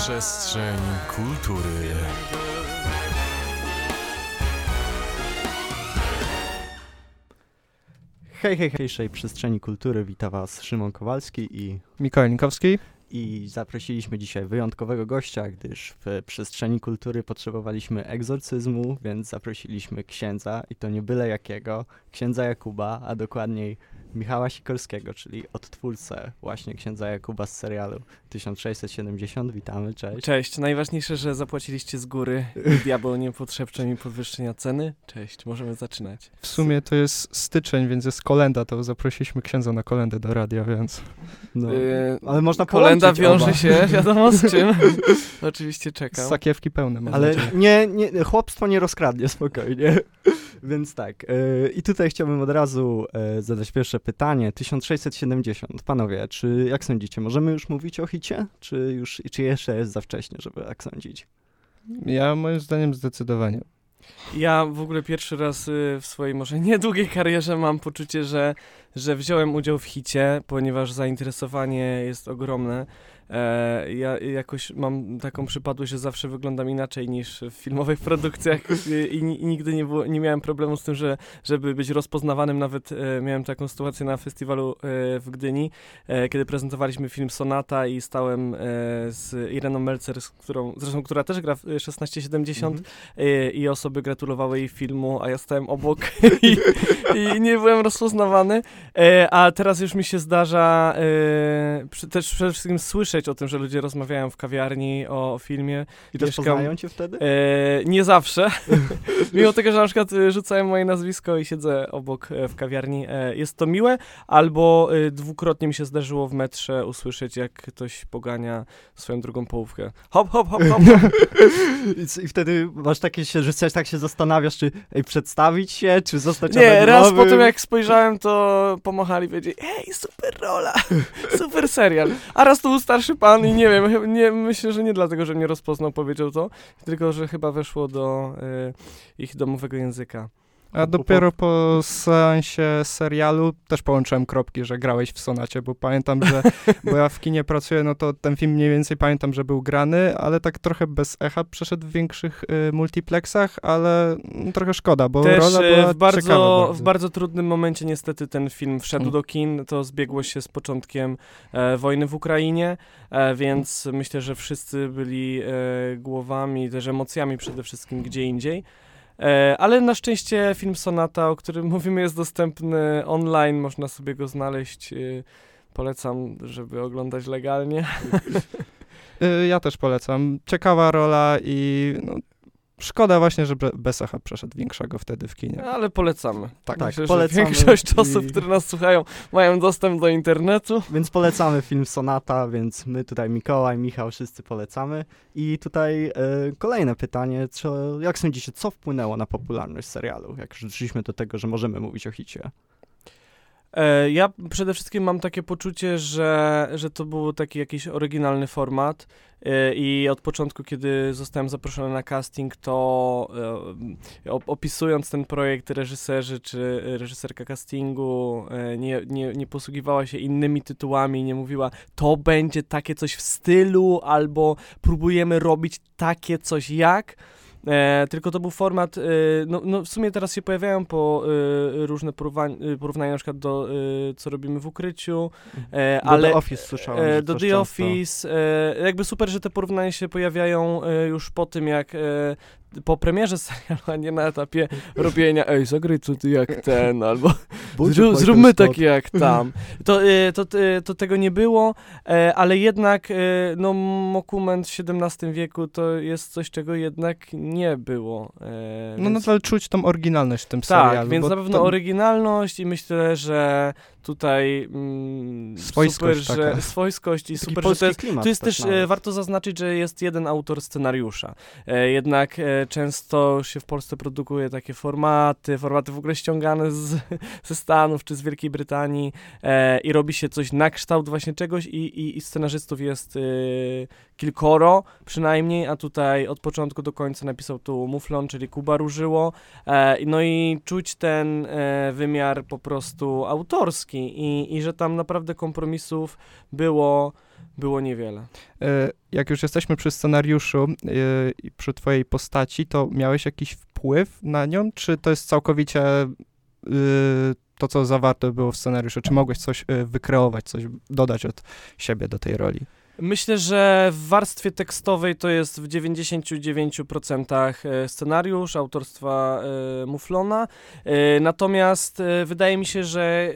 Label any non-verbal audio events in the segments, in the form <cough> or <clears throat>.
Przestrzeń kultury. Hej, hej, hejszej przestrzeni kultury, wita was Szymon Kowalski i, Mikołaj Nikowski. i zaprosiliśmy dzisiaj wyjątkowego gościa, gdyż w przestrzeni kultury potrzebowaliśmy egzorcyzmu, więc zaprosiliśmy księdza i to nie byle jakiego, księdza Jakuba, a dokładniej Michała Sikorskiego, czyli odtwórcę właśnie księdza Jakuba z serialu 1670. Witamy, cześć. Cześć, najważniejsze, że zapłaciliście z góry. <laughs> Diabeł nie potrzebuje mi podwyższenia ceny. Cześć, możemy zaczynać. W sumie to jest styczeń, więc jest kolenda, to zaprosiliśmy księdza na kolendę do radia, więc No, Yy, ale można Kolenda połączyć wiąże oba. się, <laughs> wiadomo z czym. Oczywiście czekam. sakiewki pełne mam Ale nadzieję. nie, nie, chłopstwo nie rozkradnie, spokojnie. Więc tak, yy, i tutaj chciałbym od razu yy, zadać pierwsze pytanie. 1670. Panowie, czy jak sądzicie, możemy już mówić o hicie? Czy już, czy jeszcze jest za wcześnie, żeby tak sądzić? Ja moim zdaniem zdecydowanie. Ja w ogóle pierwszy raz y, w swojej może niedługiej karierze mam poczucie, że, że wziąłem udział w hicie, ponieważ zainteresowanie jest ogromne. E, ja jakoś mam taką przypadłość, że zawsze wyglądam inaczej niż w filmowych <laughs> produkcjach i, i nigdy nie, było, nie miałem problemu z tym, że, żeby być rozpoznawanym. Nawet e, miałem taką sytuację na festiwalu e, w Gdyni, e, kiedy prezentowaliśmy film Sonata i stałem e, z Ireną Melcer, z którą, zresztą która też gra w e, 1670 Mhm. i, i osoby gratulowały jej filmu, a ja stałem obok <laughs> i, i nie byłem rozpoznawany. E, a teraz już mi się zdarza e, przy, też przede wszystkim słyszeć o tym, że ludzie rozmawiają w kawiarni o, o filmie. I też Mieszkam- poznają cię wtedy? E, nie zawsze. <laughs> <laughs> Mimo tego, że na przykład rzucają moje nazwisko i siedzę obok w kawiarni, jest to miłe, albo dwukrotnie mi się zdarzyło w metrze usłyszeć, jak ktoś pogania swoją drugą połówkę. Hop, hop, hop, hop. <laughs> I, wtedy masz takie się, że coś tak się zastanawiasz, czy ej, przedstawić się, czy zostać Nie, raz po tym jak spojrzałem, to pomachali i powiedzieli, ej, super rola, super serial. A raz to był starszy pan i nie wiem, nie, myślę, że nie dlatego, że mnie rozpoznał, powiedział to, tylko, że chyba weszło do y, ich domowego języka. A dopiero po seansie serialu też połączyłem kropki, że grałeś w Sonacie, bo pamiętam, że, <laughs> bo ja w kinie pracuję, no to ten film mniej więcej pamiętam, że był grany, ale tak trochę bez echa przeszedł w większych y, multiplexach, ale mm, trochę szkoda, bo Też rola e, była w, bardzo, ciekawa w bardzo trudnym momencie niestety ten film wszedł Mm. do kin, to zbiegło się z początkiem e, wojny w Ukrainie, e, więc myślę, że wszyscy byli e, głowami, też emocjami przede wszystkim gdzie indziej. E, ale na szczęście film Sonata, o którym <laughs> mówimy, jest dostępny online, można sobie go znaleźć. E, polecam, żeby oglądać legalnie. <laughs> Y, Ja też polecam. Ciekawa rola i no, szkoda właśnie, że be- bez echa przeszedł większego wtedy w kinie. Ale polecamy. Tak, Myślę, polecamy większość i- osób, które nas słuchają, mają dostęp do internetu. Więc polecamy film Sonata, więc my tutaj Mikołaj, Michał, wszyscy polecamy. I tutaj e, kolejne pytanie, co, jak sądzicie, co wpłynęło na popularność serialu, jak już doszliśmy do tego, że możemy mówić o hicie? E, Ja przede wszystkim mam takie poczucie, że, że to był taki jakiś oryginalny format e, i od początku, kiedy zostałem zaproszony na casting, to e, op- opisując ten projekt reżyserzy czy reżyserka castingu nie, nie, nie posługiwała się innymi tytułami, nie mówiła to będzie takie coś w stylu albo próbujemy robić takie coś jak. E, tylko to był format, e, no, no w sumie teraz się pojawiają po e, różne porównań, e, porównania na przykład do e, co robimy w ukryciu, e, Do ale The Office słyszałem, e, do The często. Office, jakby super, że te porównania się pojawiają już po tym jak po premierze serialu, a nie na etapie robienia ej, zagraj co ty jak ten, albo Zrób, zróbmy takie jak tam. To, y, to, y, to tego nie było, e, ale jednak no, Mokument w XVII wieku to jest coś, czego jednak nie było. e, No więc- nadal czuć tą oryginalność w tym tak, serialu. więc bo na pewno to- oryginalność i myślę, że tutaj mm, Swojskość super, że taka. <laughs> swojskość i Taki super, że to jest klimat tu jest też też e, warto zaznaczyć, że jest jeden autor scenariusza. E, jednak e, często się w Polsce produkuje takie formaty, formaty w ogóle ściągane z, <laughs> ze Stanów czy z Wielkiej Brytanii e, i robi się coś na kształt właśnie czegoś i, i, i scenarzystów jest e, kilkoro przynajmniej, a tutaj od początku do końca napisał tu Muflon, czyli Kuba Różyło. No i czuć ten wymiar po prostu autorski książki i, i że tam naprawdę kompromisów było, było niewiele. E, Jak już jesteśmy przy scenariuszu e, i przy twojej postaci, to miałeś jakiś wpływ na nią, czy to jest całkowicie e, to, co zawarte było w scenariuszu? Czy mogłeś coś wykreować, coś dodać od siebie do tej roli? Myślę, że w warstwie tekstowej to jest w 99% e, scenariusz autorstwa e, Muflona. E, natomiast wydaje mi się, że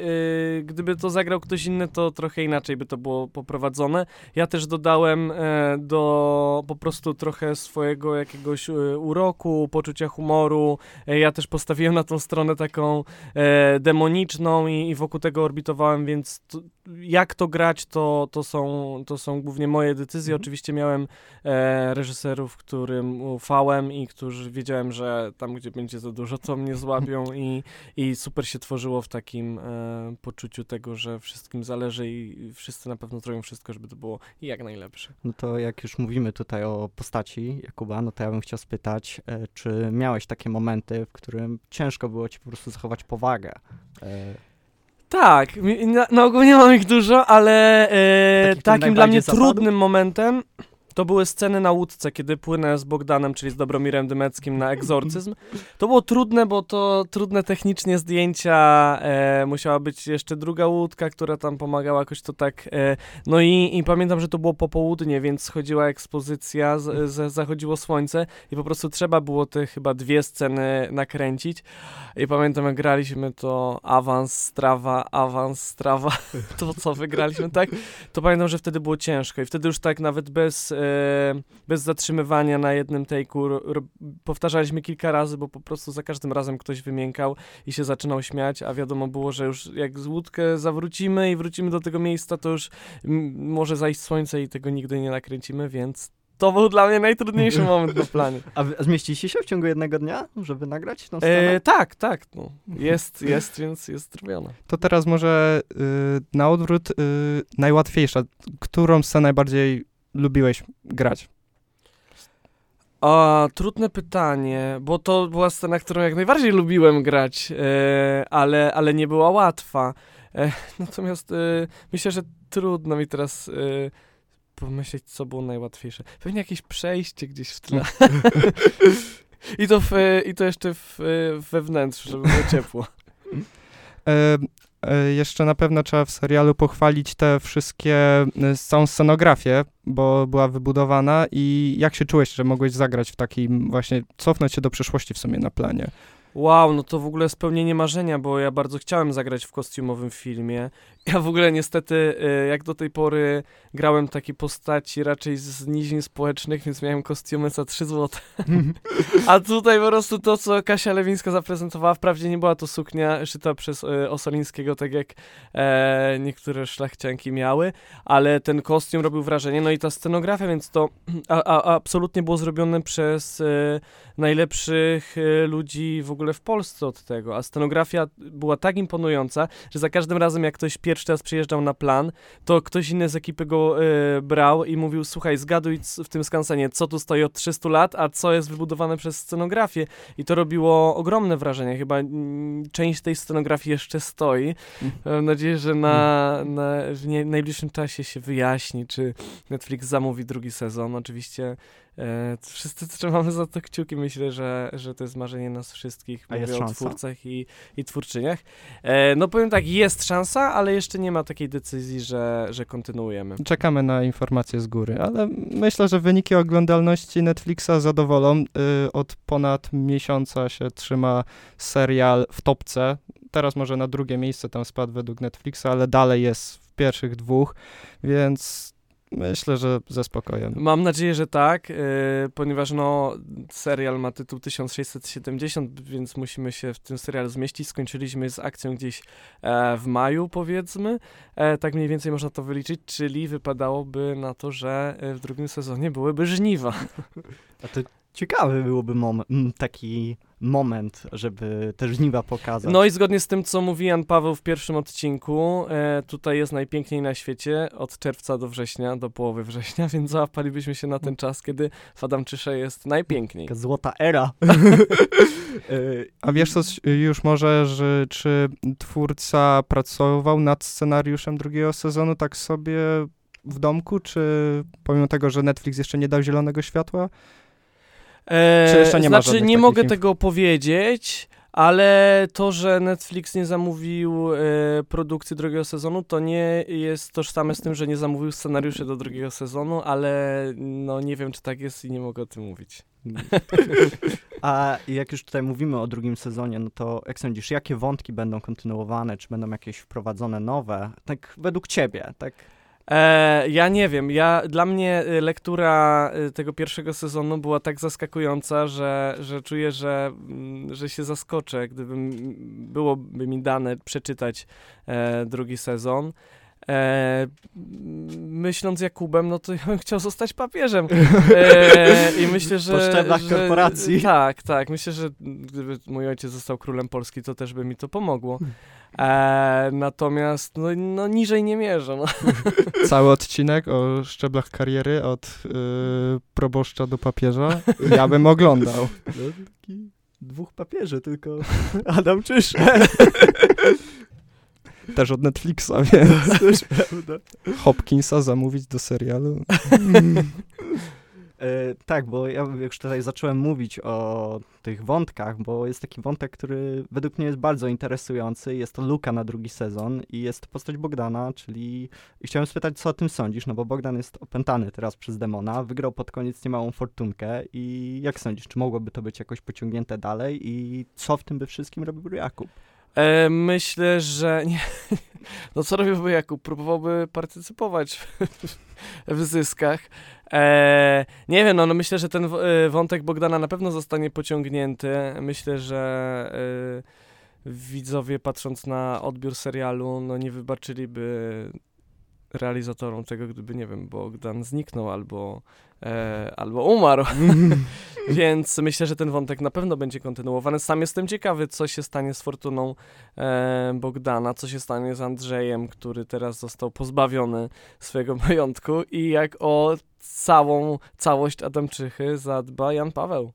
gdyby to zagrał ktoś inny, to trochę inaczej by to było poprowadzone. Ja też dodałem do po prostu trochę swojego jakiegoś uroku, poczucia humoru. Ja też postawiłem na tą stronę taką demoniczną i, wokół tego orbitowałem, więc jak to grać, to, to, są, to są głównie moje decyzje. Mhm. Oczywiście miałem e, reżyserów, którym ufałem i którzy wiedziałem, że tam, gdzie będzie za dużo, to mnie złapią <laughs> i, i super się tworzyło w takim e, poczuciu tego, że wszystkim zależy i wszyscy na pewno zrobią wszystko, żeby to było jak najlepsze. No to jak już mówimy tutaj o postaci Jakuba, no to ja bym chciał spytać, e, czy miałeś takie momenty, w którym ciężko było ci po prostu zachować powagę? E, Tak, na, na ogół nie mam ich dużo, ale e, Taki, który takim dla mnie zapadł? trudnym momentem to były sceny na łódce, kiedy płynę z Bogdanem, czyli z Dobromirem Dymeckim na egzorcyzm. To było trudne, bo to trudne technicznie zdjęcia, e, musiała być jeszcze druga łódka, która tam pomagała jakoś to tak. E, no i, i pamiętam, że to było popołudnie, więc schodziła ekspozycja, z, z, zachodziło słońce i po prostu trzeba było te chyba dwie sceny nakręcić. I pamiętam, jak graliśmy to awans, strawa, awans, strawa, <laughs> to co wygraliśmy, tak? To pamiętam, że wtedy było ciężko i wtedy już tak nawet bez, e, bez zatrzymywania na jednym take'u powtarzaliśmy kilka razy, bo po prostu za każdym razem ktoś wymiękał i się zaczynał śmiać, a wiadomo było, że już jak z łódkę zawrócimy i wrócimy do tego miejsca, to już może zajść słońce i tego nigdy nie nakręcimy, więc to był dla mnie najtrudniejszy <laughs> moment na planie. a zmieściliście się w ciągu jednego dnia, żeby nagrać tą scenę? E, tak, tak, no. jest, jest, więc jest zrobione. To teraz może y, na odwrót y, najłatwiejsza. Którą scenę najbardziej lubiłeś grać? A, trudne pytanie, bo to była scena, którą jak najbardziej lubiłem grać, e, ale, ale nie była łatwa. E, <laughs> natomiast e, myślę, że trudno mi teraz e, pomyśleć, co było najłatwiejsze. Pewnie jakieś przejście gdzieś w tle. <laughs> I to, w, I to jeszcze w, we wnętrzu, żeby było ciepło. <laughs> E, jeszcze na pewno trzeba w serialu pochwalić te wszystkie, e, całą scenografię, bo była wybudowana i jak się czułeś, że mogłeś zagrać w takim właśnie, cofnąć się do przeszłości w sumie na planie? Wow, no to w ogóle spełnienie marzenia, bo ja bardzo chciałem zagrać w kostiumowym filmie. Ja w ogóle niestety, y, jak do tej pory grałem takie postaci raczej z nizin społecznych, więc miałem kostiumy za 3 złote. <laughs> A tutaj po prostu to, co Kasia Lewińska zaprezentowała, wprawdzie nie była to suknia szyta przez y, Osolińskiego, tak jak e, niektóre szlachcianki miały, ale ten kostium robił wrażenie, no i ta scenografia, więc to a, a, absolutnie było zrobione przez e, najlepszych e, ludzi w ogóle w Polsce od tego, a scenografia była tak imponująca, że za każdym razem jak ktoś pierwszy raz przyjeżdżał na plan, to ktoś inny z ekipy go e, brał i mówił, słuchaj, zgaduj w tym skansenie, co tu stoi od 300 lat, a co jest wybudowane przez scenografię i to robiło ogromne wrażenie, chyba mm, część tej scenografii jeszcze stoi. Mam nadzieję, że na, na, w nie, najbliższym czasie się wyjaśni, czy Netflix zamówi drugi sezon. Oczywiście wszyscy trzymamy za to kciuki. Myślę, że, że to jest marzenie nas wszystkich. A jest Mówię o szansa? twórcach i, i twórczyniach. E, no powiem tak, jest szansa, ale jeszcze nie ma takiej decyzji, że, że kontynuujemy. Czekamy na informacje z góry, ale myślę, że wyniki oglądalności Netflixa zadowolą. Y, od ponad miesiąca się trzyma serial w topce. Teraz może na drugie miejsce tam spadł według Netflixa, ale dalej jest w pierwszych dwóch, więc myślę, że ze spokojem. Mam nadzieję, że tak, e, ponieważ no, serial ma tytuł 1670, więc musimy się w tym serialu zmieścić. Skończyliśmy z akcją gdzieś e, w maju, powiedzmy. E, tak mniej więcej można to wyliczyć, czyli wypadałoby na to, że e, w drugim sezonie byłyby żniwa. A to ciekawy byłoby moment, taki moment, żeby te żniwa pokazać. No i zgodnie z tym, co mówi Jan Paweł w pierwszym odcinku, e, tutaj jest najpiękniej na świecie od czerwca do września, do połowy września, <laughs> więc załapalibyśmy się na ten czas, kiedy w Adamczysze jest najpiękniej. Taka złota era. <laughs> E, A wiesz co, już może, że czy twórca pracował nad scenariuszem drugiego sezonu tak sobie w domku, czy pomimo tego, że Netflix jeszcze nie dał zielonego światła? E, Czy jeszcze nie ma znaczy, nie mogę inf- tego powiedzieć, ale to, że Netflix nie zamówił e, produkcji drugiego sezonu, to nie jest tożsame z tym, że nie zamówił scenariuszy do drugiego sezonu, ale no nie wiem, czy tak jest i nie mogę o tym mówić. <laughs> A jak już tutaj mówimy o drugim sezonie, no to jak sądzisz, jakie wątki będą kontynuowane, czy będą jakieś wprowadzone nowe? Tak według ciebie, tak? E, ja nie wiem, ja, dla mnie y, lektura y, tego pierwszego sezonu była tak zaskakująca, że, że czuję, że, mm, że się zaskoczę, gdyby m- byłoby mi dane przeczytać e, drugi sezon. E, myśląc Jakubem, no to ja bym chciał zostać papieżem. <laughs> E, I myślę, że... Po szczeblach że, korporacji. Tak, tak. Myślę, że gdyby mój ojciec został królem Polski, to też by mi to pomogło. E, natomiast no, no niżej nie mierzę. No. <laughs> Cały odcinek o szczeblach kariery od y, proboszcza do papieża, ja bym oglądał. <laughs> No, taki dwóch papieży tylko. Adam Czysze. Też od Netflixa, <laughs> więc Też prawda. Hopkinsa zamówić do serialu. E, tak, bo ja już tutaj zacząłem mówić o tych wątkach, bo jest taki wątek, który według mnie jest bardzo interesujący. Jest to luka na drugi sezon i jest to postać Bogdana, czyli i chciałem spytać, co o tym sądzisz, no bo Bogdan jest opętany teraz przez demona, wygrał pod koniec niemałą fortunkę i jak sądzisz, czy mogłoby to być jakoś pociągnięte dalej i co w tym by wszystkim robił Jakub? E, myślę, że <laughs> nie. No co robiłby Jakub? Próbowałby partycypować w zyskach. E, nie wiem, no, no myślę, że ten w- e, wątek Bogdana na pewno zostanie pociągnięty. Myślę, że e, widzowie patrząc na odbiór serialu, no nie wybaczyliby realizatorom tego, gdyby, nie wiem, Bogdan zniknął albo, e, albo umarł. <laughs> <laughs> Więc myślę, że ten wątek na pewno będzie kontynuowany. Sam jestem ciekawy, co się stanie z fortuną e, Bogdana, co się stanie z Andrzejem, który teraz został pozbawiony swojego <laughs> majątku i jak o całą całość Adamczychy zadba Jan Paweł.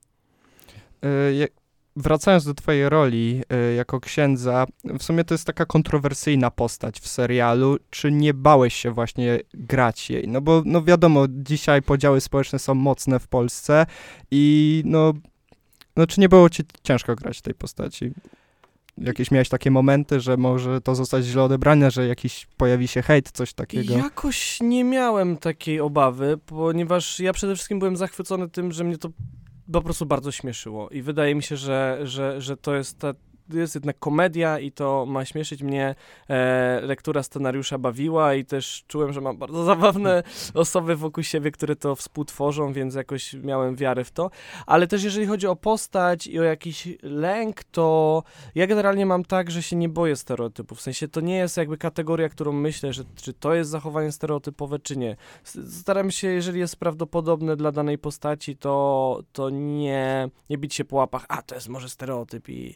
Wracając do twojej roli y, jako księdza, w sumie to jest taka kontrowersyjna postać w serialu. Czy nie bałeś się właśnie grać jej? No bo no wiadomo, dzisiaj podziały społeczne są mocne w Polsce i no, no czy nie było ci ciężko grać tej postaci? Jakieś miałeś takie momenty, że może to zostać źle odebrane, że jakiś pojawi się hejt, coś takiego? Jakoś nie miałem takiej obawy, ponieważ ja przede wszystkim byłem zachwycony tym, że mnie to po prostu bardzo śmieszyło i wydaje mi się, że, że, że to jest ta jest jednak komedia i to ma śmieszyć mnie. E, lektura scenariusza bawiła i też czułem, że mam bardzo zabawne <laughs> osoby wokół siebie, które to współtworzą, więc jakoś miałem wiarę w to. Ale też jeżeli chodzi o postać i o jakiś lęk, to ja generalnie mam tak, że się nie boję stereotypów. W sensie to nie jest jakby kategoria, którą myślę, że czy to jest zachowanie stereotypowe, czy nie. Staram się, jeżeli jest prawdopodobne dla danej postaci, to, to nie, nie bić się po łapach, a to jest może stereotyp i,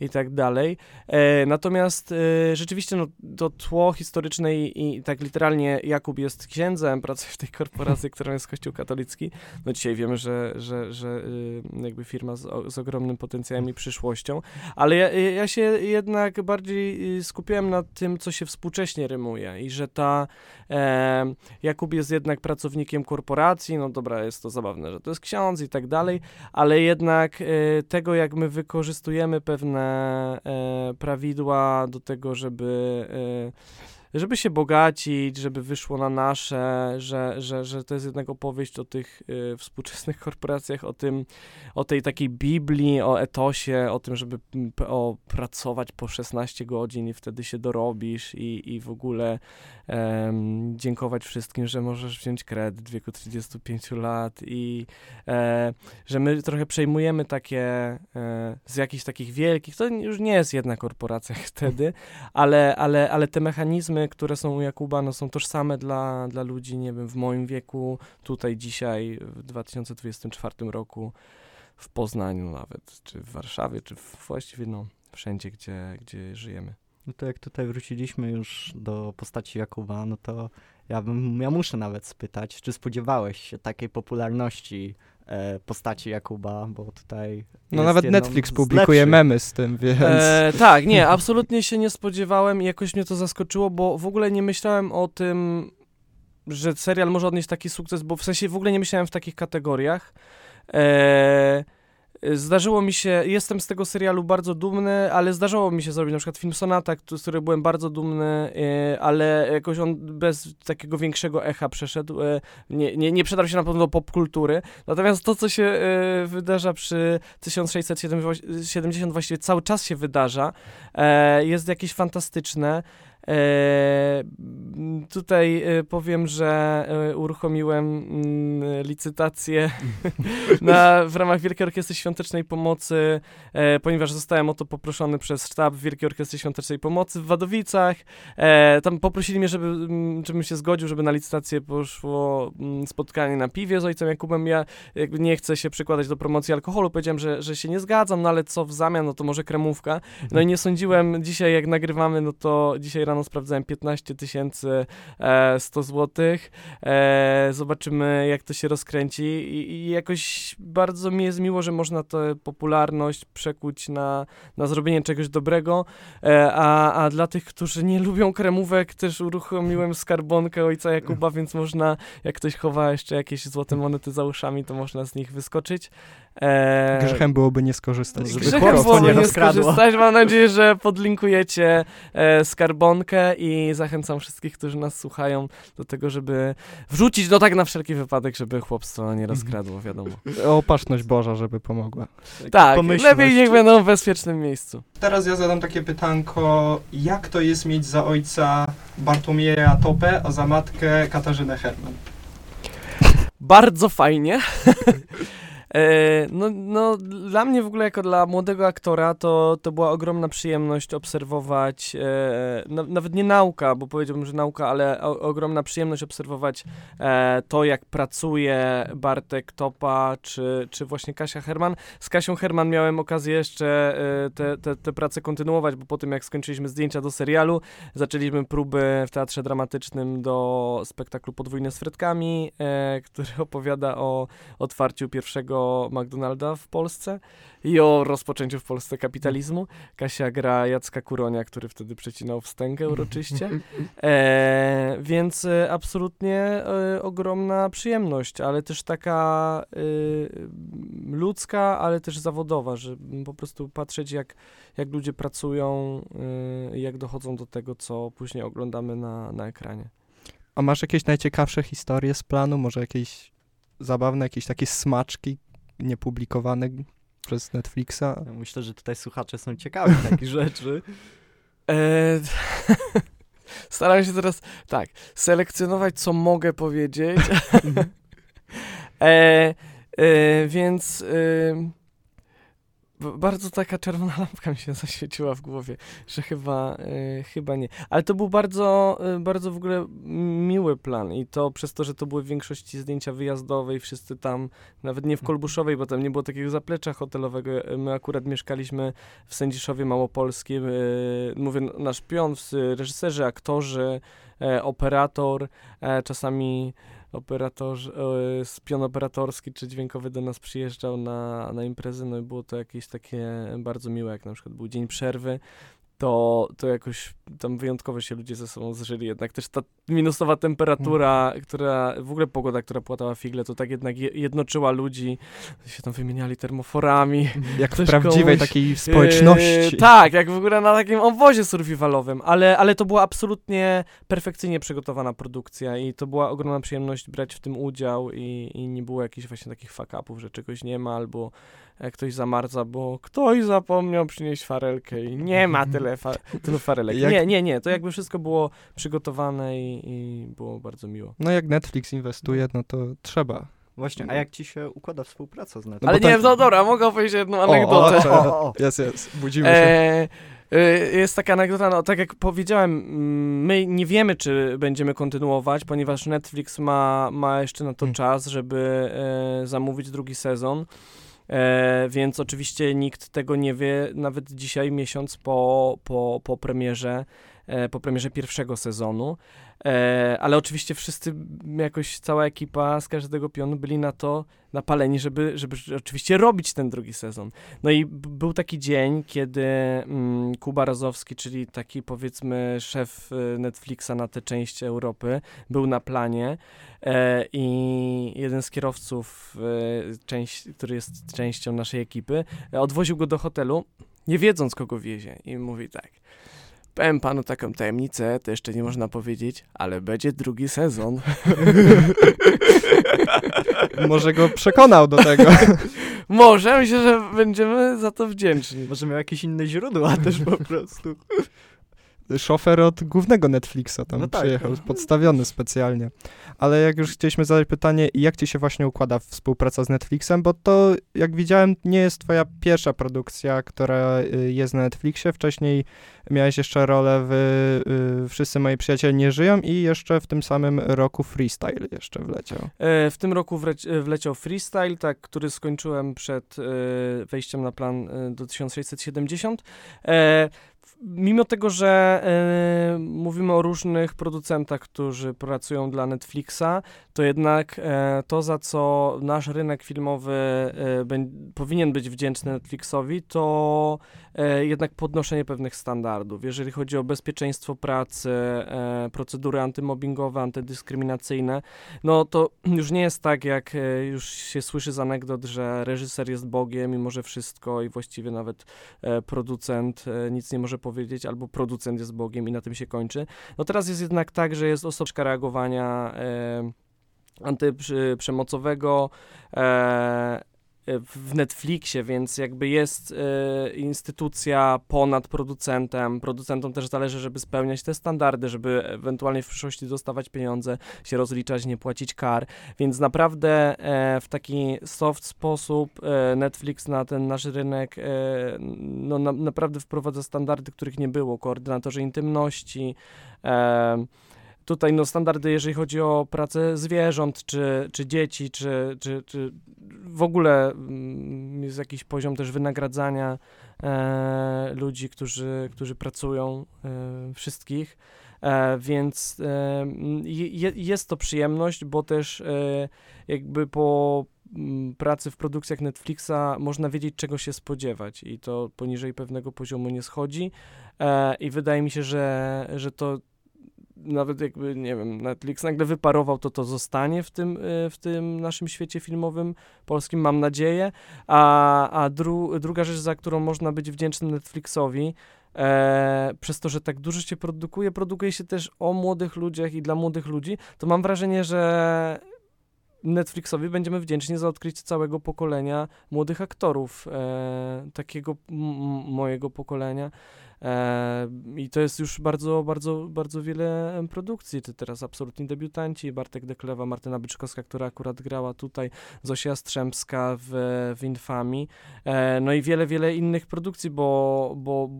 i tak dalej. E, natomiast e, rzeczywiście no, to tło historyczne i, i tak literalnie Jakub jest księdzem, pracuje w tej korporacji, <laughs> którą jest Kościół katolicki. No dzisiaj wiemy, że, że, że y, jakby firma z, z ogromnym potencjałem i przyszłością, ale ja, ja się jednak bardziej y, skupiałem na tym, co się współcześnie rymuje i że ta e, Jakub jest jednak pracownikiem korporacji, no dobra, jest to zabawne, że to jest ksiądz i tak dalej, ale jednak e, tego, jak my wykorzystujemy pewne e, prawidła do tego, żeby e, żeby się bogacić, żeby wyszło na nasze, że, że, że to jest jednak opowieść o tych y, współczesnych <laughs> korporacjach, o tym, o tej takiej Biblii, o etosie, o tym, żeby o, pracować po 16 godzin i wtedy się dorobisz i, i w ogóle em, dziękować wszystkim, że możesz wziąć kredyt w wieku 35 lat i e, że my trochę przejmujemy takie e, z jakichś takich wielkich, to już nie jest jedna korporacja <laughs> wtedy, ale, ale, ale te mechanizmy, które są u Jakuba, no, są tożsame dla, dla ludzi, nie wiem, w moim wieku, tutaj dzisiaj, w 2024 roku, w Poznaniu nawet, czy w Warszawie, czy w, właściwie no, wszędzie, gdzie, gdzie żyjemy. No to jak tutaj wróciliśmy już do postaci Jakuba, no to ja, bym, ja muszę nawet spytać, czy spodziewałeś się takiej popularności postaci Jakuba, bo tutaj. No jest nawet Netflix publikuje memy z tym, więc... E, tak, nie, <laughs> absolutnie się nie spodziewałem i jakoś mnie to zaskoczyło, bo w ogóle nie myślałem o tym, że serial może odnieść taki sukces, bo w sensie w ogóle nie myślałem w takich kategoriach. E, Zdarzyło mi się, jestem z tego serialu bardzo dumny, ale zdarzało mi się zrobić na przykład film Sonata, z którego byłem bardzo dumny, e, ale jakoś on bez takiego większego echa przeszedł. e, Nie, nie, nie przedarł się na pewno do popkultury. Natomiast to, co się wydarza przy 1670, właściwie cały czas się wydarza, e, jest jakieś fantastyczne. E, tutaj e, powiem, że e, uruchomiłem mm, licytację <laughs> na, w ramach Wielkiej Orkiestry Świątecznej Pomocy, ponieważ zostałem o to poproszony przez sztab Wielkiej Orkiestry Świątecznej Pomocy w Wadowicach. Tam poprosili mnie, żeby, mm, żebym się zgodził, żeby na licytację poszło mm, spotkanie na piwie z ojcem Jakubem. Ja nie chcę się przykładać do promocji alkoholu, powiedziałem, że, że się nie zgadzam, no ale co w zamian, no to może kremówka. No i nie sądziłem, dzisiaj jak nagrywamy, no to dzisiaj rano sprawdzałem 15 tysięcy e, 100 złotych. E, zobaczymy, jak to się rozkręci I, i jakoś bardzo mi jest miło, że można tę popularność przekuć na, na zrobienie czegoś dobrego, e, a, a dla tych, którzy nie lubią kremówek, też uruchomiłem skarbonkę ojca Jakuba, więc można, jak ktoś chowa jeszcze jakieś złote monety za uszami, to można z nich wyskoczyć. E, Grzechem byłoby nie skorzystać. Żeby Grzechem byłoby nie nie skorzystać. Mam nadzieję, że podlinkujecie e, skarbonkę i zachęcam wszystkich, którzy nas słuchają do tego, żeby wrzucić, no tak na wszelki wypadek, żeby chłopstwo nie rozkradło, wiadomo. Opatrzność Boża, żeby pomogła. Tak, Pomyślność. lepiej niech będą w bezpiecznym miejscu. Teraz ja zadam takie pytanko, jak to jest mieć za ojca Bartłomieja Topę, a za matkę Katarzynę Herman? Bardzo fajnie. <laughs> E, No, no, dla mnie w ogóle jako dla młodego aktora to, to była ogromna przyjemność obserwować, e, na, nawet nie nauka, bo powiedziałbym, że nauka, ale o, ogromna przyjemność obserwować e, to, jak pracuje Bartek Topa, czy, czy właśnie Kasia Herman. Z Kasią Herman miałem okazję jeszcze te, te, te prace kontynuować, bo po tym jak skończyliśmy zdjęcia do serialu, zaczęliśmy próby w Teatrze Dramatycznym do spektaklu Podwójne z Frytkami, który opowiada o otwarciu pierwszego McDonalda w Polsce i o rozpoczęciu w Polsce kapitalizmu. Kasia gra Jacka Kuronia, który wtedy przecinał wstęgę uroczyście. <laughs> E, więc e, absolutnie e, ogromna przyjemność, ale też taka e, ludzka, ale też zawodowa, że po prostu patrzeć jak, jak ludzie pracują, e, jak dochodzą do tego, co później oglądamy na, na ekranie. A masz jakieś najciekawsze historie z planu? Może jakieś zabawne, jakieś takie smaczki niepublikowane przez Netflixa? Ja Myślę, że tutaj słuchacze są ciekawi <laughs> takich rzeczy. E, <laughs> staram się teraz tak, selekcjonować, co mogę powiedzieć. <laughs> e, e, więc e, b- bardzo taka czerwona lampka mi się <laughs> zaświeciła w głowie, że chyba, e, chyba nie. Ale to był bardzo, e, bardzo w ogóle miły plan i to przez to, że to były w większości zdjęcia wyjazdowe i wszyscy tam, nawet nie w Kolbuszowej, bo tam nie było takiego zaplecza hotelowego. e, My akurat mieszkaliśmy w Sędziszowie Małopolskim. e, Mówię, nasz pion, reżyserzy, aktorzy, e, operator, e, czasami operator, e, spion operatorski czy dźwiękowy do nas przyjeżdżał na, na imprezy, no i było to jakieś takie bardzo miłe, jak na przykład był dzień przerwy, to, to jakoś tam wyjątkowo się ludzie ze sobą zżyli. Jednak też ta minusowa temperatura, która, w ogóle pogoda, która płatała figle, to tak jednak je, jednoczyła ludzi, się tam wymieniali termoforami. Jak w prawdziwej komuś, takiej społeczności. Yy, tak, jak w ogóle na takim obozie survivalowym, ale, ale to była absolutnie perfekcyjnie przygotowana produkcja i to była ogromna przyjemność brać w tym udział i, i nie było jakichś właśnie takich fuck-upów, że czegoś nie ma albo ktoś zamarza, bo ktoś zapomniał przynieść farelkę i nie ma <laughs> tyle fa tylu farelek. Jak- Nie, nie, nie, to jakby wszystko było przygotowane i, i było bardzo miło. No jak Netflix inwestuje, no to trzeba. Właśnie, a jak ci się układa współpraca z Netflixem? No ale bo nie, tak- no dobra, mogę opowiedzieć jedną anegdotę. o, <laughs> O, o. Jest, jest. Budzimy się. E, e, jest taka anegdota, no tak jak powiedziałem, mm, my nie wiemy, czy będziemy kontynuować, ponieważ Netflix ma, ma jeszcze na to Hmm. czas, żeby e, zamówić drugi sezon. E, więc oczywiście nikt tego nie wie, nawet dzisiaj, miesiąc po, po, po premierze, po premierze pierwszego sezonu. E, ale oczywiście wszyscy, jakoś cała ekipa z każdego pionu byli na to napaleni, żeby, żeby oczywiście robić ten drugi sezon. No i był taki dzień, kiedy mm, Kuba Razowski, czyli taki powiedzmy szef y, Netflixa na tę część Europy, był na planie e, i jeden z kierowców, e, część, który jest częścią naszej ekipy, e, odwoził go do hotelu, nie wiedząc kogo wiezie i mówi tak. Powiem panu taką tajemnicę, to jeszcze nie można powiedzieć, ale będzie drugi sezon. <laughs> Może go przekonał do tego. <laughs> Może, myślę, że będziemy za to wdzięczni. Może miał jakieś inne źródła też po prostu. Szofer od głównego Netflixa tam No tak. przyjechał, podstawiony specjalnie. Ale jak już chcieliśmy zadać pytanie, jak ci się właśnie układa współpraca z Netflixem, bo to, jak widziałem, nie jest twoja pierwsza produkcja, która y, jest na Netflixie. Wcześniej miałeś jeszcze rolę w y, Wszyscy moi przyjaciele nie żyją i jeszcze w tym samym roku Freestyle jeszcze wleciał. E, W tym roku wleci- wleciał freestyle, tak, który skończyłem przed e, wejściem na plan e, do 1670. Mimo tego, że e, mówimy o różnych producentach, którzy pracują dla Netflixa, to jednak e, to, za co nasz rynek filmowy e, powinien być wdzięczny Netflixowi, to jednak podnoszenie pewnych standardów. Jeżeli chodzi o bezpieczeństwo pracy, procedury antymobbingowe, antydyskryminacyjne, no to <clears throat> już nie jest tak, jak już się słyszy z anegdot, że reżyser jest Bogiem i może wszystko i właściwie nawet producent nic nie może powiedzieć, albo producent jest Bogiem i na tym się kończy. No teraz jest jednak tak, że jest osobka reagowania e, antyprzemocowego, e, w Netflixie, więc jakby jest e, instytucja ponad producentem. Producentom też zależy, żeby spełniać te standardy, żeby ewentualnie w przyszłości dostawać pieniądze, się rozliczać, nie płacić kar. Więc naprawdę e, w taki soft sposób e, Netflix na ten nasz rynek e, no, na, naprawdę wprowadza standardy, których nie było. Koordynatorzy intymności. Tutaj no, standardy, jeżeli chodzi o pracę zwierząt, czy, czy dzieci, czy, czy, czy w ogóle mm, jest jakiś poziom też wynagradzania e, ludzi, którzy, którzy pracują, e, wszystkich. E, więc e, je, jest to przyjemność, bo też e, jakby po mm, pracy w produkcjach Netflixa można wiedzieć, czego się spodziewać i to poniżej pewnego poziomu nie schodzi e, i wydaje mi się, że, że to nawet jakby, nie wiem, Netflix nagle wyparował, to to zostanie w tym, e, w tym naszym świecie filmowym polskim, mam nadzieję. A, a dru, druga rzecz, za którą można być wdzięcznym Netflixowi, e, przez to, że tak dużo się produkuje, produkuje się też o młodych ludziach i dla młodych ludzi, to mam wrażenie, że Netflixowi będziemy wdzięczni za odkrycie całego pokolenia młodych aktorów, e, takiego mojego pokolenia. I to jest już bardzo, bardzo, bardzo wiele produkcji. To teraz absolutni debiutanci, Bartek Deklewa, Martyna Byczkowska, która akurat grała tutaj, Zosia Jastrzębska w, w Infamii, e, no i wiele, wiele innych produkcji, bo, bo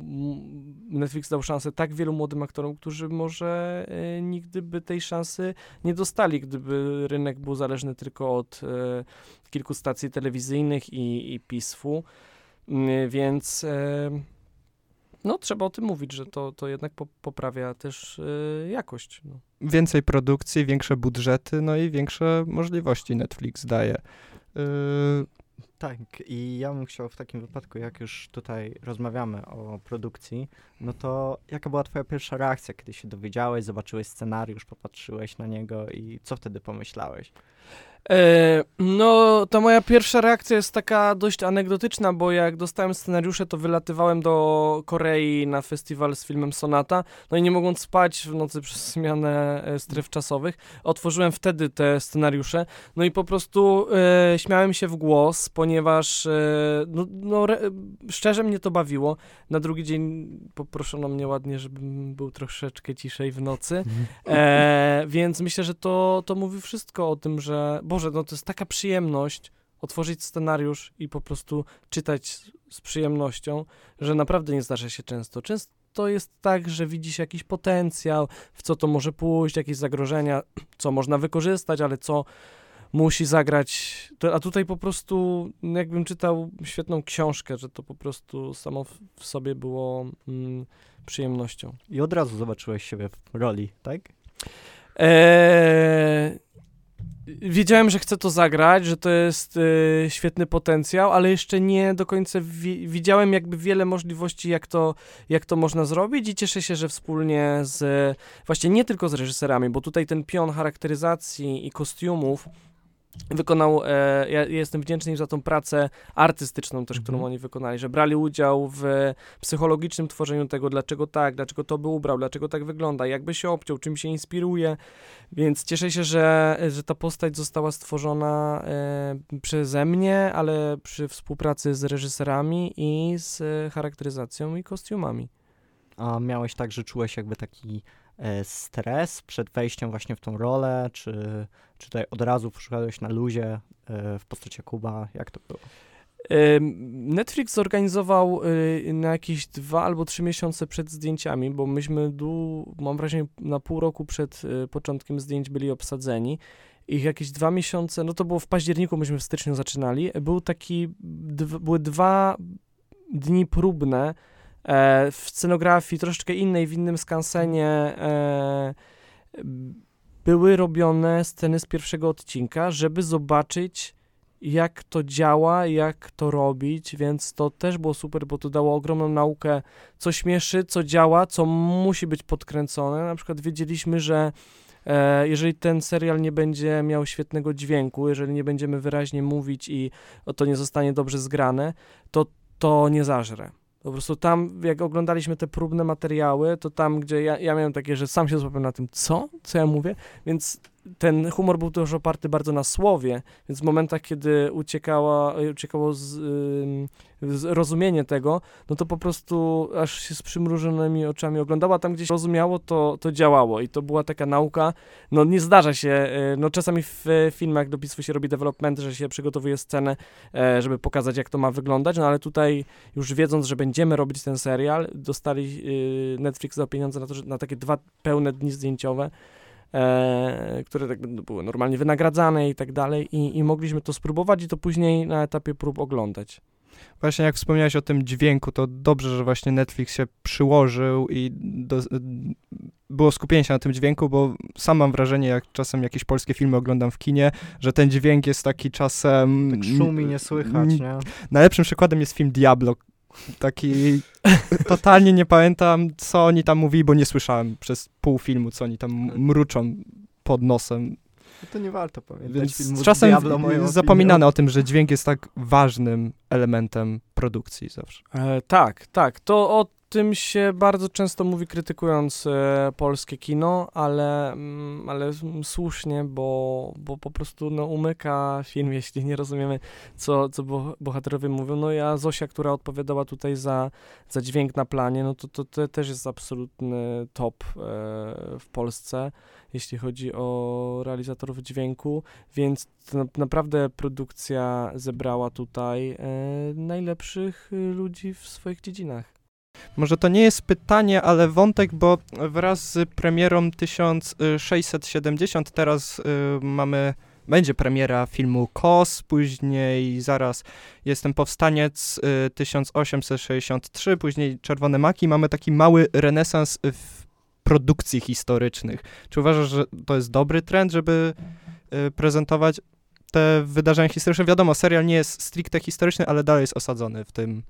Netflix dał szansę tak wielu młodym aktorom, którzy może e, nigdy by tej szansy nie dostali, gdyby rynek był zależny tylko od e, kilku stacji telewizyjnych i, i PISF-u. Mm, Więc no, trzeba o tym mówić, że to, to jednak po, poprawia też e, jakość. No. Więcej produkcji, większe budżety, no i większe możliwości Netflix daje. Yy, Tak, i ja bym chciał w takim wypadku, jak już tutaj rozmawiamy o produkcji, no to jaka była twoja pierwsza reakcja, kiedy się dowiedziałeś, zobaczyłeś scenariusz, popatrzyłeś na niego i co wtedy pomyślałeś? E, no, ta moja pierwsza reakcja jest taka dość anegdotyczna, bo jak dostałem scenariusze, to wylatywałem do Korei na festiwal z filmem Sonata, no i nie mogąc spać w nocy przez zmianę e, stref czasowych, otworzyłem wtedy te scenariusze, no i po prostu e, śmiałem się w głos, ponieważ e, no, no, re, szczerze mnie to bawiło. Na drugi dzień poproszono mnie ładnie, żebym był troszeczkę ciszej w nocy. E, więc myślę, że to, to mówi wszystko o tym, że Boże, no to jest taka przyjemność otworzyć scenariusz i po prostu czytać z, z przyjemnością, że naprawdę nie zdarza się często. Często jest tak, że widzi się jakiś potencjał, w co to może pójść, jakieś zagrożenia, <clears throat> co można wykorzystać, ale co musi zagrać, a tutaj po prostu jakbym czytał świetną książkę, że to po prostu samo w, w sobie było mm, przyjemnością. I od razu zobaczyłeś siebie w roli, tak? Eee, wiedziałem, że chcę to zagrać, że to jest e, świetny potencjał, ale jeszcze nie do końca wi- widziałem jakby wiele możliwości, jak to, jak to można zrobić i cieszę się, że wspólnie z, właśnie nie tylko z reżyserami, bo tutaj ten pion charakteryzacji i kostiumów wykonał, e, ja jestem wdzięczny im za tą pracę artystyczną też, którą Mhm. oni wykonali, że brali udział w psychologicznym tworzeniu tego, dlaczego tak, dlaczego to by ubrał, dlaczego tak wygląda, jakby się obciął, czym się inspiruje, więc cieszę się, że, że ta postać została stworzona e, przeze mnie, ale przy współpracy z reżyserami i z charakteryzacją i kostiumami. A miałeś tak, że czułeś jakby taki e, stres przed wejściem właśnie w tą rolę, czy, czy tutaj od razu poszedłeś na luzie e, w postaci Kuba? Jak to było? Netflix zorganizował y, na jakieś dwa albo trzy miesiące przed zdjęciami, bo myśmy, dłu, mam wrażenie, na pół roku przed początkiem zdjęć byli obsadzeni. I jakieś dwa miesiące, no to było w październiku, myśmy w styczniu zaczynali. Był taki, były dwa dni próbne e, w scenografii troszeczkę innej, w innym skansenie. E, były robione sceny z pierwszego odcinka, żeby zobaczyć, jak to działa, jak to robić, więc to też było super, bo to dało ogromną naukę, co śmieszy, co działa, co musi być podkręcone. Na przykład wiedzieliśmy, że e, jeżeli ten serial nie będzie miał świetnego dźwięku, jeżeli nie będziemy wyraźnie mówić i to nie zostanie dobrze zgrane, to to nie zażre. Po prostu tam, jak oglądaliśmy te próbne materiały, to tam, gdzie ja, ja miałem takie, że sam się złapałem na tym, co? Co ja mówię? Więc ten humor był też oparty bardzo na słowie, więc w momentach, kiedy uciekała, uciekało z, ym, z rozumienie tego, no to po prostu aż się z przymrużonymi oczami oglądała. Tam gdzieś rozumiało, to, to działało i to była taka nauka. No nie zdarza się, y, no czasami w y, filmach dopisów się robi development, że się przygotowuje scenę, e, żeby pokazać, jak to ma wyglądać, no ale tutaj już wiedząc, że będziemy robić ten serial, dostali y, Netflix za pieniądze na to, na takie dwa pełne dni zdjęciowe, e, które tak były normalnie wynagradzane i tak dalej i, i mogliśmy to spróbować i to później na etapie prób oglądać. Właśnie jak wspomniałeś o tym dźwięku, to dobrze, że właśnie Netflix się przyłożył i do, było skupienie się na tym dźwięku, bo sam mam wrażenie, jak czasem jakieś polskie filmy oglądam w kinie, że ten dźwięk jest taki czasem... Tak szumi, nie słychać, nie? Najlepszym przykładem jest film Diablo. Taki totalnie nie pamiętam, co oni tam mówili, bo nie słyszałem przez pół filmu, co oni tam mruczą pod nosem. No To nie warto pamiętać Więc filmu z czasem zapominane o tym, że dźwięk jest tak ważnym elementem produkcji zawsze. E, tak, tak. To o tym się bardzo często mówi krytykując e, polskie kino, ale, mm, ale słusznie, bo, bo po prostu no, umyka film, <laughs> jeśli nie rozumiemy, co, co bo, bohaterowie mówią. No ja Zosia, która odpowiadała tutaj za, za dźwięk na planie, no to, to, to też jest absolutny top e, w Polsce, jeśli chodzi o realizatorów dźwięku, więc naprawdę produkcja zebrała tutaj e, najlepszych ludzi w swoich dziedzinach. Może to nie jest pytanie, ale wątek, bo wraz z premierą 1670 teraz y, mamy, będzie premiera filmu KOS, później zaraz Jestem Powstaniec y, 1863, później Czerwone Maki. Mamy taki mały renesans w produkcji historycznych. Czy uważasz, że to jest dobry trend, żeby y, prezentować te wydarzenia historyczne? Wiadomo, serial nie jest stricte historyczny, ale dalej jest osadzony w tym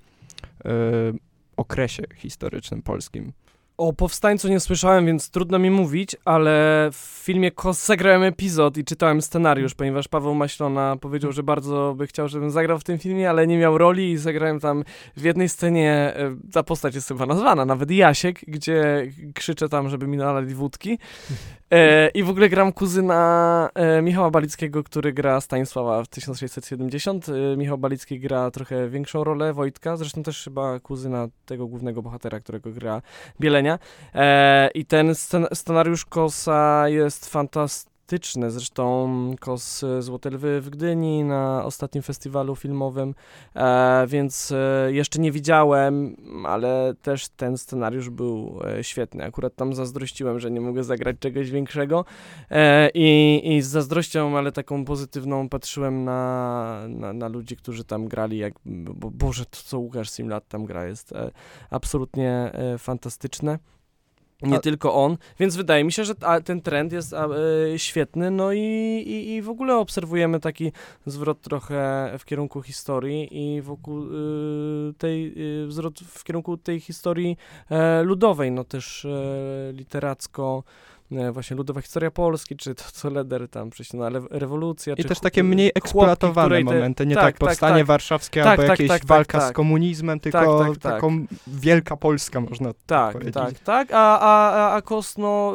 y, okresie historycznym polskim. O Powstańcu nie słyszałem, więc trudno mi mówić, ale w filmie KOS zagrałem epizod i czytałem scenariusz, ponieważ Paweł Maślona powiedział, że bardzo by chciał, żebym zagrał w tym filmie, ale nie miał roli i zagrałem tam w jednej scenie, e, ta postać jest chyba nazwana, nawet Jasiek, gdzie krzyczę tam, żeby mi nalali wódki. E, I w ogóle gram kuzyna e, Michała Balickiego, który gra Stanisława w 1670. E, Michał Balicki gra trochę większą rolę Wojtka, zresztą też chyba kuzyna tego głównego bohatera, którego gra E, I ten scen- scenariusz Kosa jest fantastyczny fantastyczne. Zresztą Kos Złote Lwy w Gdyni na ostatnim festiwalu filmowym, e, więc e, jeszcze nie widziałem, ale też ten scenariusz był e, świetny. Akurat tam zazdrościłem, że nie mogę zagrać czegoś większego e, i, i z zazdrością, ale taką pozytywną patrzyłem na, na, na ludzi, którzy tam grali, jak, bo Boże, to co Łukasz Simlat tam gra jest e, absolutnie e, fantastyczne. Nie A- tylko on, więc wydaje mi się, że ta, ten trend jest a, e, świetny, no i, i, i w ogóle obserwujemy taki zwrot trochę w kierunku historii i wokół y, tej, y, zwrot w kierunku tej historii e, ludowej, no też e, literacko, właśnie ludowa historia Polski, czy to co Leder tam przecież, no ale rewolucja, I czy też takie mniej chłopki, eksploatowane te- momenty, nie tak, tak, tak, powstanie tak. warszawskie Tak, albo tak, jakieś walka z komunizmem, tylko tak, tak. taką wielka Polska można Tak, powiedzieć. tak, tak, a, a, a, a Kosno,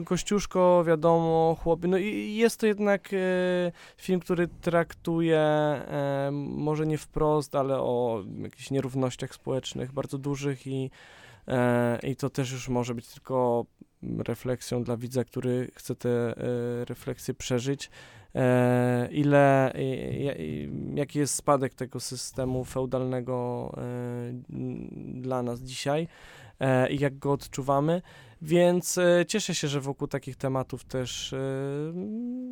y, Kościuszko, wiadomo, chłopy, no i jest to jednak y, film, który traktuje y, może nie wprost, ale o jakichś nierównościach społecznych bardzo dużych i, y, i to też już może być tylko refleksją dla widza, który chce te y, refleksje przeżyć. E, ile, jaki jest spadek tego systemu feudalnego e, dla nas dzisiaj e, i jak go odczuwamy. Więc e, cieszę się, że wokół takich tematów też e,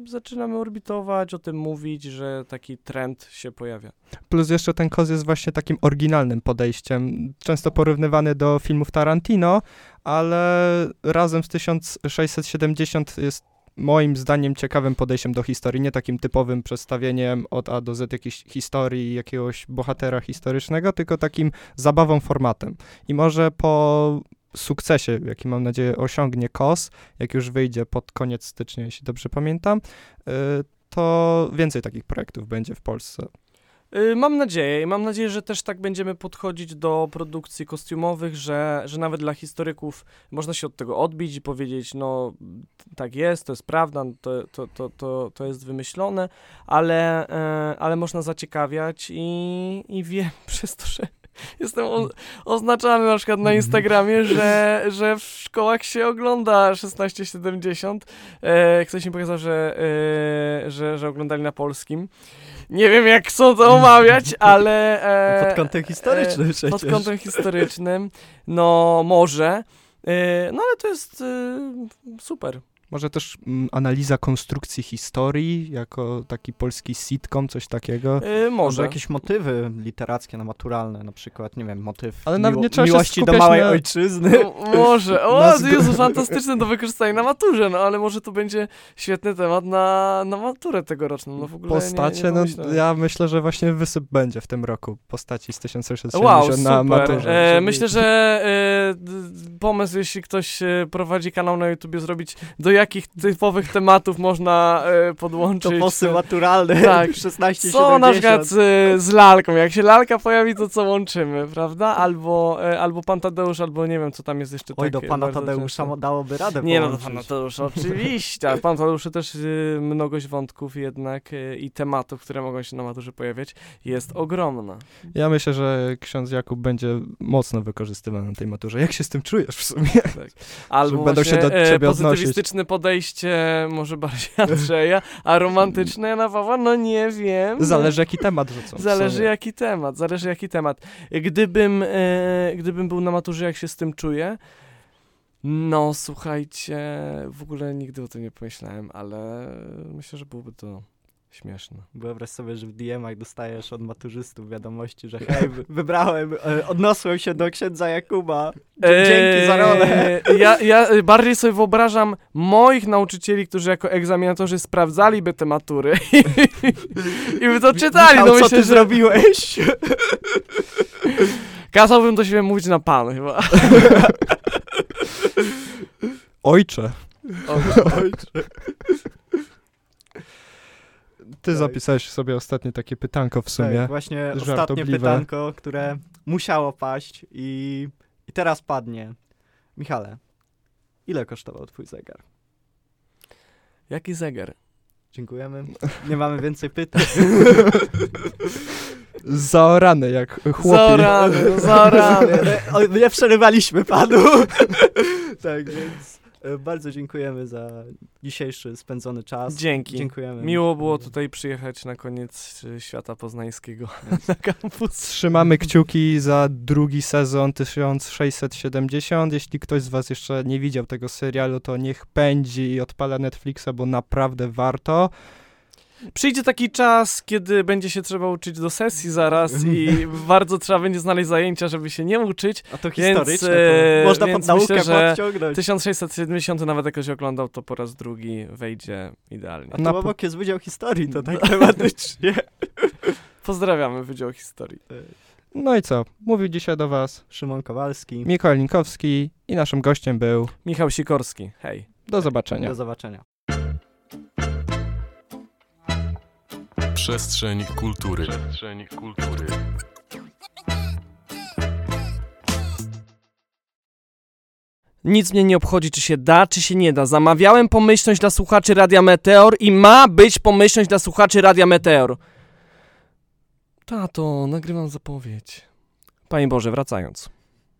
zaczynamy orbitować, o tym mówić, że taki trend się pojawia. Plus jeszcze ten koz jest właśnie takim oryginalnym podejściem, często porównywany do filmów Tarantino, ale razem z 1670 jest moim zdaniem ciekawym podejściem do historii, nie takim typowym przedstawieniem od A do Z jakiejś historii, jakiegoś bohatera historycznego, tylko takim zabawą formatem. I może po sukcesie, jaki mam nadzieję osiągnie KOS, jak już wyjdzie pod koniec stycznia, jeśli dobrze pamiętam, y, to więcej takich projektów będzie w Polsce. Y, Mam nadzieję i mam nadzieję, że też tak będziemy podchodzić do produkcji kostiumowych, że, że nawet dla historyków można się od tego odbić i powiedzieć, no tak jest, to jest prawda, to, to, to, to, to jest wymyślone, ale, e, ale można zaciekawiać i, i wiem <laughs> przez to, że jestem o, oznaczany na przykład na Instagramie, że, <laughs> że w szkołach się ogląda 1670. E, ktoś mi pokazał, że, e, że, że oglądali na polskim. Nie wiem, jak chcą to <laughs> omawiać, ale... E, Pod kątem historycznym przecież. pod kątem historycznym, no może. E, no ale to jest e, super. Może też mm, analiza konstrukcji historii, jako taki polski sitcom, coś takiego. E, Może może. jakieś motywy literackie, no, naturalne, na przykład, nie wiem, motyw Ale nawet nie trzeba miłości do małej na- ojczyzny. No, może. <laughs> O, Jezu, fantastyczne do wykorzystania na maturze, no ale może to będzie świetny temat na, na maturę tegoroczną. No w ogóle Postacie, nie, nie no ja myślę, że właśnie wysyp będzie w tym roku postaci z 1670 Wow, na super. maturze. E, myślę, że e, pomysł, jeśli ktoś e, prowadzi kanał na YouTubie, zrobić do jakich typowych tematów można e, podłączyć. Toposy maturalne, <laughs> Tak. <laughs> 16 Co na przykład z, z lalką? Jak się lalka pojawi, to co łączymy, prawda? Albo, e, albo pan Tadeusz, albo nie wiem, co tam jest jeszcze Oj, do pana Tadeusza często. dałoby radę Nie no, do pana Tadeusza, oczywiście. Ale pan Tadeuszu też y, mnogość wątków jednak y, i tematów, które mogą się na maturze pojawiać, jest ogromna. Ja myślę, że ksiądz Jakub będzie mocno wykorzystywany na tej maturze. Jak się z tym czujesz w sumie? Albo będą się do e, ciebie odnosić. Podejście może bardziej <laughs> Andrzeja, a romantyczne Jana Pawła, no nie wiem. Zależy jaki temat rzucą. Zależy jaki temat, zależy jaki temat. Gdybym, e, gdybym był na maturze, jak się z tym czuję, no słuchajcie, w ogóle nigdy o tym nie pomyślałem, ale myślę, że byłoby to śmieszne. Wyobraź sobie, że w DM-ach dostajesz od maturzystów wiadomości, że hej, wy- wybrałem, e, odniosłem się do księdza Jakuba. Dzie- Dzięki za rolę. Eee, Ja, ja bardziej sobie wyobrażam moich nauczycieli, którzy jako egzaminatorzy sprawdzaliby te matury <laughs> i by to czytali. Michał, no co myślę, ty że zrobiłeś? <laughs> kazałbym do siebie mówić na pan chyba. Ojcze, Ojcze. <laughs> ty Tak. zapisałeś sobie ostatnie takie pytanko w sumie. Tak, właśnie ostatnie pytanko, które musiało paść i, i teraz padnie. Michale, ile kosztował twój zegar? Jaki zegar? Dziękujemy. Nie mamy więcej pytań. <laughs> Zaorany jak chłopi. Zaorany, no zaorany. <laughs> Nie przerywaliśmy panu. <laughs> tak, więc Bardzo dziękujemy za dzisiejszy spędzony czas. Dzięki. Dziękujemy. Miło było tutaj przyjechać na koniec y, świata poznańskiego <laughs> na kampus. Trzymamy kciuki za drugi sezon 1670. Jeśli ktoś z was jeszcze nie widział tego serialu, to niech pędzi i odpala Netflixa, bo naprawdę warto. Przyjdzie taki czas, kiedy będzie się trzeba uczyć do sesji zaraz i <laughs> bardzo trzeba będzie znaleźć zajęcia, żeby się nie uczyć. A to Więc, historyczne, e, to można więc pod naukę myślę, że podciągnąć. 1670 nawet jak ktoś oglądał, to po raz drugi wejdzie idealnie. A to Na obok jest Wydział Historii, to tak <laughs> tematycznie. <laughs> Pozdrawiamy Wydział Historii. No i co? Mówił dzisiaj do was Szymon Kowalski. Mikołaj Linkowski i naszym gościem był. Michał Sikorski, hej. Do zobaczenia. Do zobaczenia. Przestrzeń kultury. Przestrzeń kultury. Nic mnie nie obchodzi, czy się da, czy się nie da. Zamawiałem pomyślność dla słuchaczy Radia Meteor i ma być pomyślność dla słuchaczy Radia Meteor. Tato, nagrywam zapowiedź. Panie Boże, wracając.